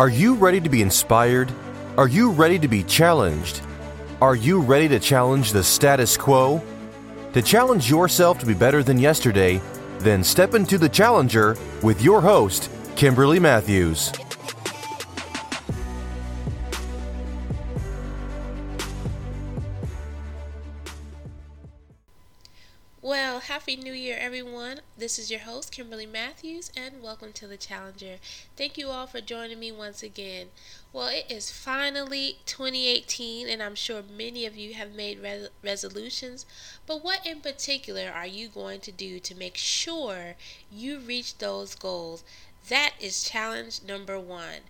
Are you ready to be inspired? Are you ready to be challenged? Are you ready to challenge the status quo? To challenge yourself to be better than yesterday, then step into the challenger with your host, Kimberly Matthews. Well, Happy New Year, everyone. This is your host, Kimberly Matthews, and welcome to the Challenger. Thank you all for joining me once again. Well, it is finally 2018, and I'm sure many of you have made res- resolutions. But what in particular are you going to do to make sure you reach those goals? That is challenge number one.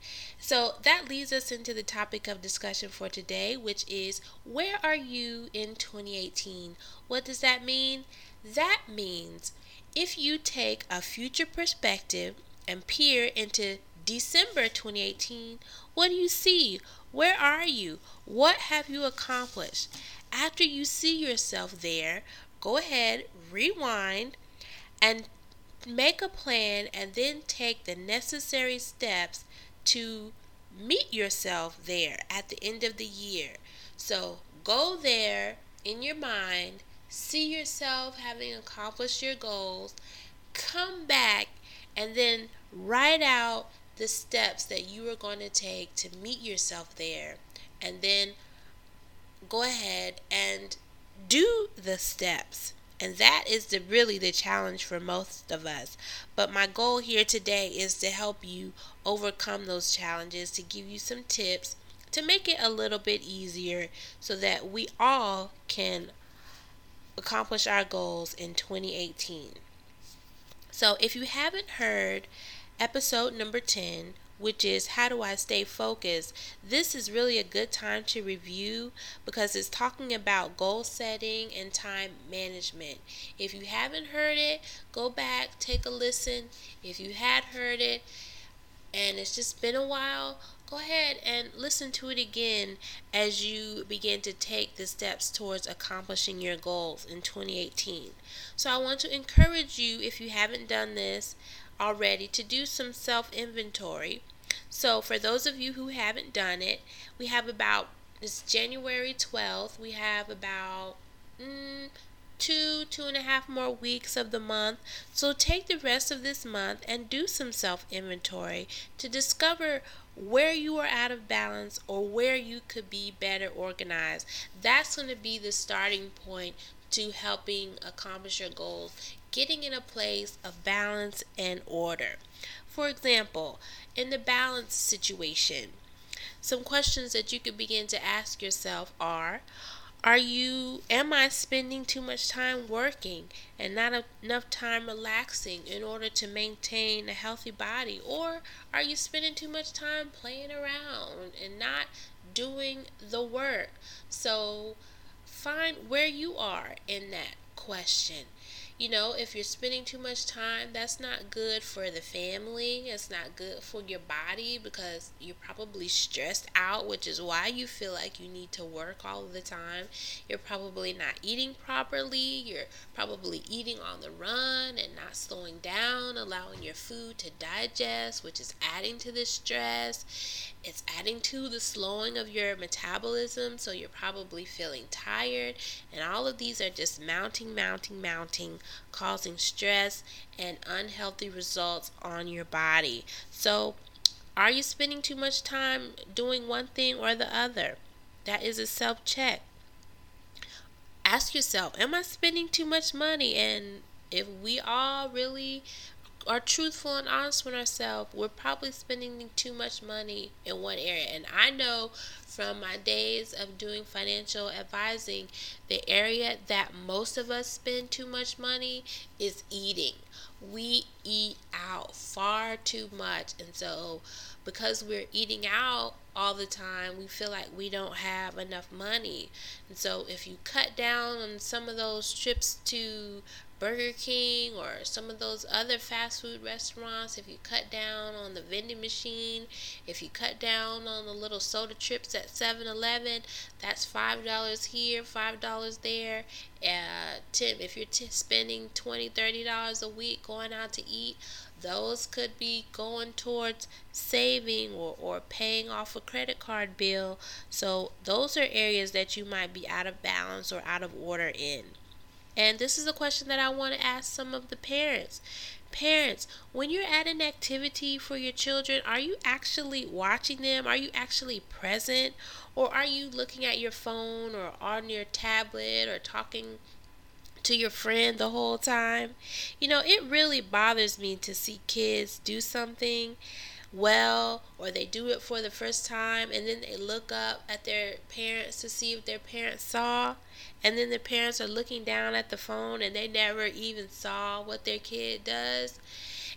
So that leads us into the topic of discussion for today, which is where are you in 2018? What does that mean? That means if you take a future perspective and peer into December 2018, what do you see? Where are you? What have you accomplished? After you see yourself there, go ahead, rewind, and make a plan and then take the necessary steps to meet yourself there at the end of the year. So go there in your mind, see yourself having accomplished your goals, come back, and then write out the steps that you are going to take to meet yourself there. And then go ahead and do the steps. And that is the really the challenge for most of us. But my goal here today is to help you overcome those challenges, to give you some tips to make it a little bit easier so that we all can accomplish our goals in 2018. So, if you haven't heard episode number 10, which is How Do I Stay Focused? This is really a good time to review because it's talking about goal setting and time management. If you haven't heard it, go back, take a listen. If you had heard it and it's just been a while, go ahead and listen to it again as you begin to take the steps towards accomplishing your goals in 2018. So, I want to encourage you, if you haven't done this already, to do some self inventory. So, for those of you who haven't done it, we have about it's January 12th, we have about mm, two, two and a half more weeks of the month. So take the rest of this month and do some self inventory to discover where you are out of balance or where you could be better organized. That's going to be the starting point to helping accomplish your goals, getting in a place of balance and order. For example, in the balance situation, some questions that you could begin to ask yourself are are you am I spending too much time working and not enough time relaxing in order to maintain a healthy body or are you spending too much time playing around and not doing the work? So find where you are in that question you know, if you're spending too much time, that's not good for the family. It's not good for your body because you're probably stressed out, which is why you feel like you need to work all the time. You're probably not eating properly. You're probably eating on the run and not slowing down, allowing your food to digest, which is adding to the stress. It's adding to the slowing of your metabolism, so you're probably feeling tired. And all of these are just mounting, mounting, mounting causing stress and unhealthy results on your body. So, are you spending too much time doing one thing or the other? That is a self check. Ask yourself, am I spending too much money? And if we all really are truthful and honest with ourselves, we're probably spending too much money in one area. And I know from my days of doing financial advising, the area that most of us spend too much money is eating. We eat out far too much. And so, because we're eating out all the time, we feel like we don't have enough money. And so, if you cut down on some of those trips to Burger King or some of those other fast food restaurants, if you cut down on the vending machine, if you cut down on the little soda trips at 7 Eleven, that's $5 here, $5 there. Uh, tip, if you're t- spending $20, $30 a week going out to eat, those could be going towards saving or, or paying off a credit card bill. So, those are areas that you might be out of balance or out of order in. And this is a question that I want to ask some of the parents. Parents, when you're at an activity for your children, are you actually watching them? Are you actually present? Or are you looking at your phone or on your tablet or talking to your friend the whole time. You know, it really bothers me to see kids do something well or they do it for the first time and then they look up at their parents to see if their parents saw and then the parents are looking down at the phone and they never even saw what their kid does.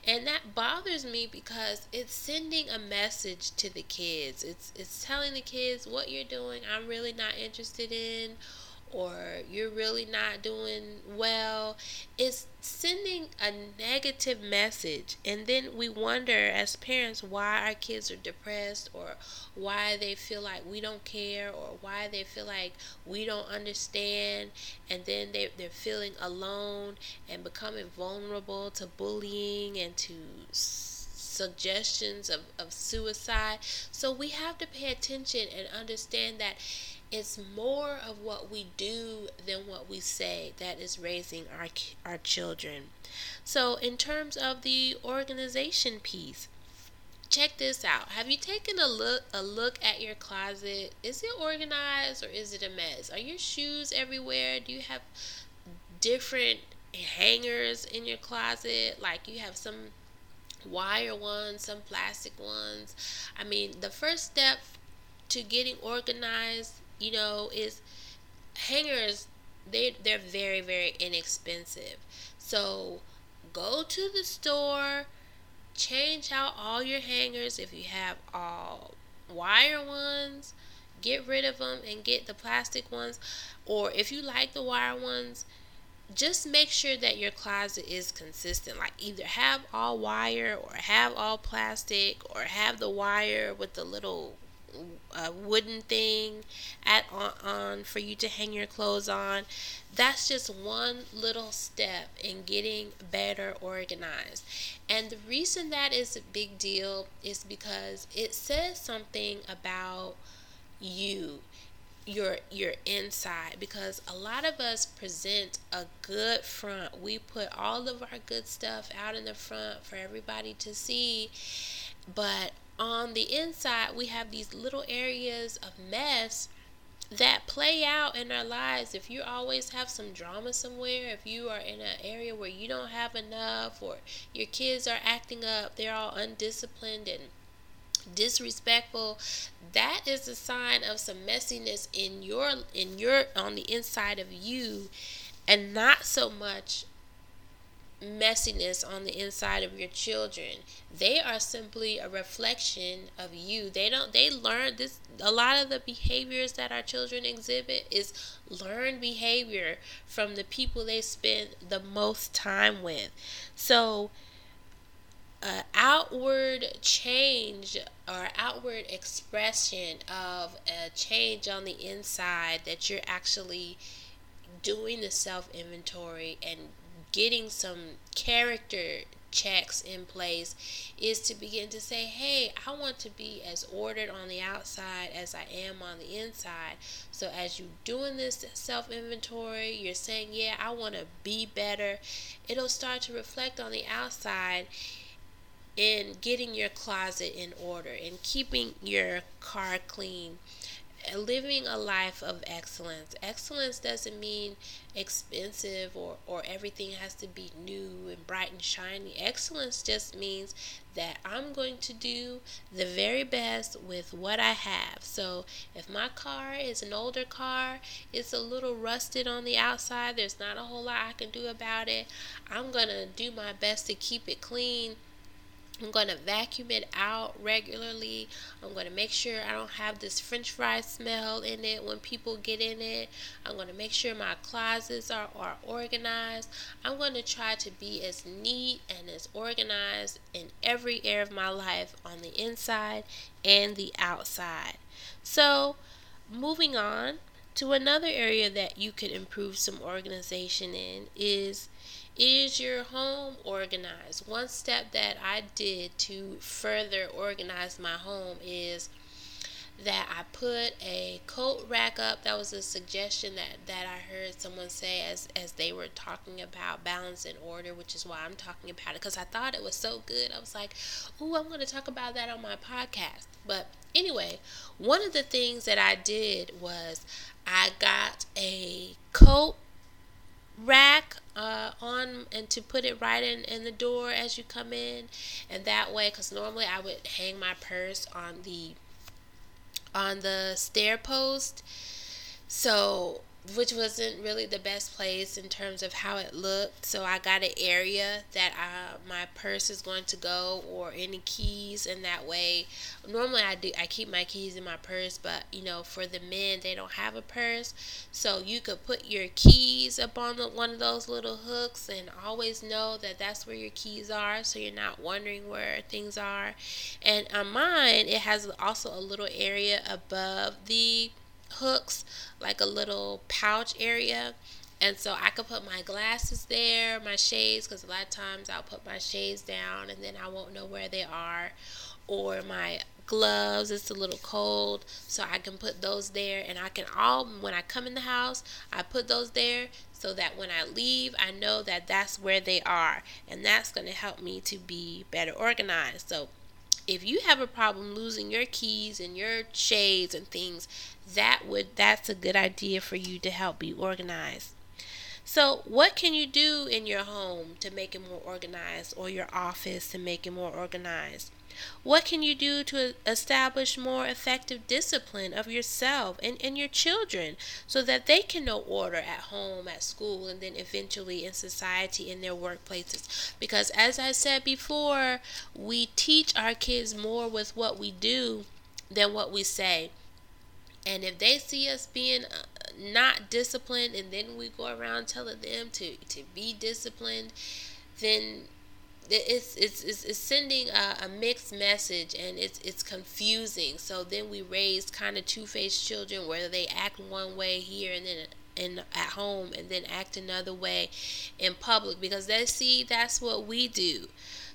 And that bothers me because it's sending a message to the kids. It's it's telling the kids what you're doing I'm really not interested in or you're really not doing well it's sending a negative message. And then we wonder as parents why our kids are depressed or why they feel like we don't care or why they feel like we don't understand. And then they, they're feeling alone and becoming vulnerable to bullying and to suggestions of, of suicide. So we have to pay attention and understand that it's more of what we do than what we say that is raising our our children. So in terms of the organization piece, check this out. Have you taken a look a look at your closet? Is it organized or is it a mess? Are your shoes everywhere? Do you have different hangers in your closet? Like you have some wire ones, some plastic ones. I mean, the first step to getting organized you know, is hangers they they're very very inexpensive. So go to the store, change out all your hangers if you have all wire ones, get rid of them and get the plastic ones or if you like the wire ones, just make sure that your closet is consistent. Like either have all wire or have all plastic or have the wire with the little a wooden thing at on, on for you to hang your clothes on. That's just one little step in getting better organized. And the reason that is a big deal is because it says something about you your your inside because a lot of us present a good front. We put all of our good stuff out in the front for everybody to see. But on the inside, we have these little areas of mess that play out in our lives. If you always have some drama somewhere, if you are in an area where you don't have enough, or your kids are acting up, they're all undisciplined and disrespectful that is a sign of some messiness in your in your on the inside of you and not so much messiness on the inside of your children. They are simply a reflection of you. They don't they learn this a lot of the behaviors that our children exhibit is learned behavior from the people they spend the most time with. So uh, outward change or outward expression of a change on the inside that you're actually doing the self inventory and getting some character checks in place is to begin to say, hey, I want to be as ordered on the outside as I am on the inside. So as you're doing this self inventory, you're saying, yeah, I want to be better. It'll start to reflect on the outside in getting your closet in order and keeping your car clean living a life of excellence. Excellence doesn't mean expensive or, or everything has to be new and bright and shiny. Excellence just means that I'm going to do the very best with what I have. So if my car is an older car, it's a little rusted on the outside, there's not a whole lot I can do about it. I'm going to do my best to keep it clean I'm going to vacuum it out regularly. I'm going to make sure I don't have this french fry smell in it when people get in it. I'm going to make sure my closets are, are organized. I'm going to try to be as neat and as organized in every area of my life on the inside and the outside. So, moving on to another area that you could improve some organization in is Is your home organized? One step that I did to further organize my home is that I put a coat rack up. That was a suggestion that, that I heard someone say as, as they were talking about balance and order, which is why I'm talking about it because I thought it was so good. I was like, ooh, I'm going to talk about that on my podcast. But anyway, one of the things that I did was I got a coat rack uh, on and to put it right in, in the door as you come in and that way because normally i would hang my purse on the on the stair post. So, which wasn't really the best place in terms of how it looked. So I got an area that I, my purse is going to go or any keys and that way. Normally I do I keep my keys in my purse, but you know for the men they don't have a purse, so you could put your keys up on the, one of those little hooks and always know that that's where your keys are, so you're not wondering where things are. And on mine it has also a little area above the hooks, like a little pouch area. And so I could put my glasses there, my shades, because a lot of times I'll put my shades down and then I won't know where they are. Or my gloves, it's a little cold, so I can put those there. And I can all, when I come in the house, I put those there so that when I leave, I know that that's where they are. And that's going to help me to be better organized. So if you have a problem losing your keys and your shades and things, that would that's a good idea for you to help be organized. So, what can you do in your home to make it more organized or your office to make it more organized? What can you do to establish more effective discipline of yourself and, and your children so that they can know order at home, at school, and then eventually in society, in their workplaces? Because as I said before, we teach our kids more with what we do than what we say. And if they see us being uh, not disciplined and then we go around telling them to, to be disciplined, then it's it's it's, it's sending a, a, mixed message and it's it's confusing. So then we raise kind of two-faced children where they act one way here and then in at home and then act another way in public because they see that's what we do.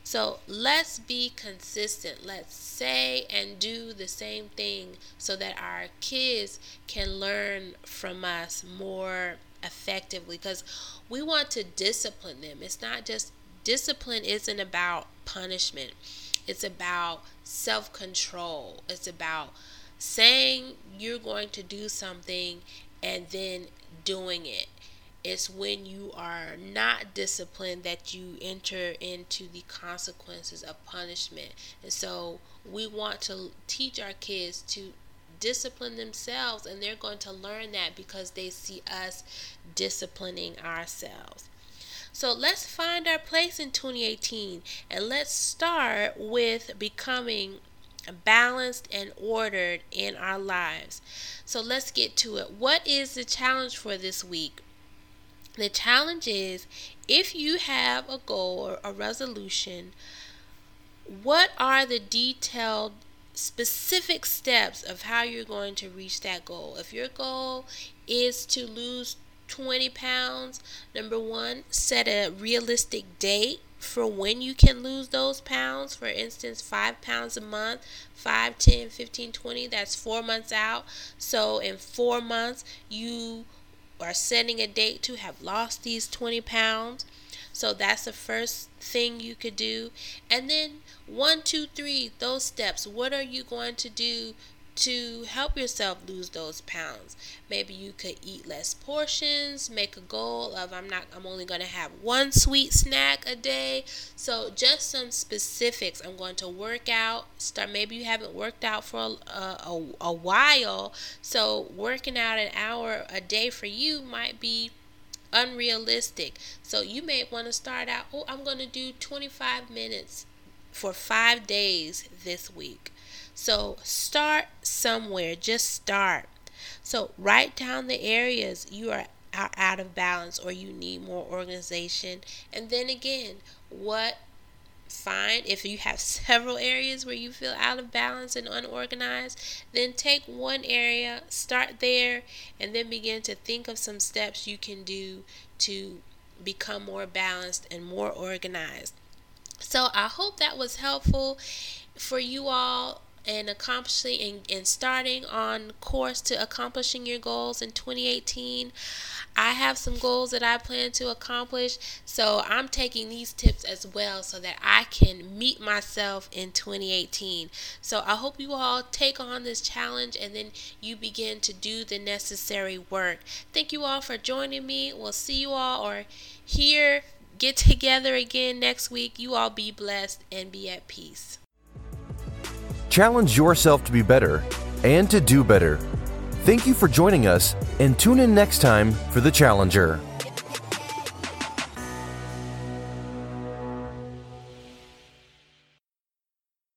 So let's be consistent. Let's say and do the same thing so that our kids can learn from us more effectively because we want to discipline them. It's not just discipline isn't about punishment, it's about self control. It's about saying you're going to do something and then doing it. It's when you are not disciplined that you enter into the consequences of punishment. And so we want to teach our kids to discipline themselves, and they're going to learn that because they see us disciplining ourselves. So let's find our place in 2018 and let's start with becoming balanced and ordered in our lives. So let's get to it. What is the challenge for this week? The challenge is if you have a goal or a resolution, what are the detailed specific steps of how you're going to reach that goal? If your goal is to lose 20 pounds, number one, set a realistic date for when you can lose those pounds. For instance, five pounds a month, 5, 10, 15, 20, that's four months out. So in four months, you are setting a date to have lost these 20 pounds. So that's the first thing you could do. And then one, two, three, those steps. What are you going to do to help yourself lose those pounds. Maybe you could eat less portions, make a goal of I'm not I'm only going to have one sweet snack a day. So just some specifics. I'm going to work out. Start maybe you haven't worked out for a, a, a while. So working out an hour a day for you might be unrealistic. So you may want to start out, oh, I'm going to do 25 minutes for 5 days this week. So start somewhere, just start. So write down the areas you are are out of balance or you need more organization. And then again, what find if you have several areas where you feel out of balance and unorganized, then take one area, start there, and then begin to think of some steps you can do to become more balanced and more organized. So I hope that was helpful for you all and accomplishing and, and starting on course to accomplishing your goals in 2018. I have some goals that I plan to accomplish, so I'm taking these tips as well so that I can meet myself in 2018. So I hope you all take on this challenge and then you begin to do the necessary work. Thank you all for joining me. We'll see you all or here get together again next week. You all be blessed and be at peace. Challenge yourself to be better and to do better. Thank you for joining us and tune in next time for The Challenger.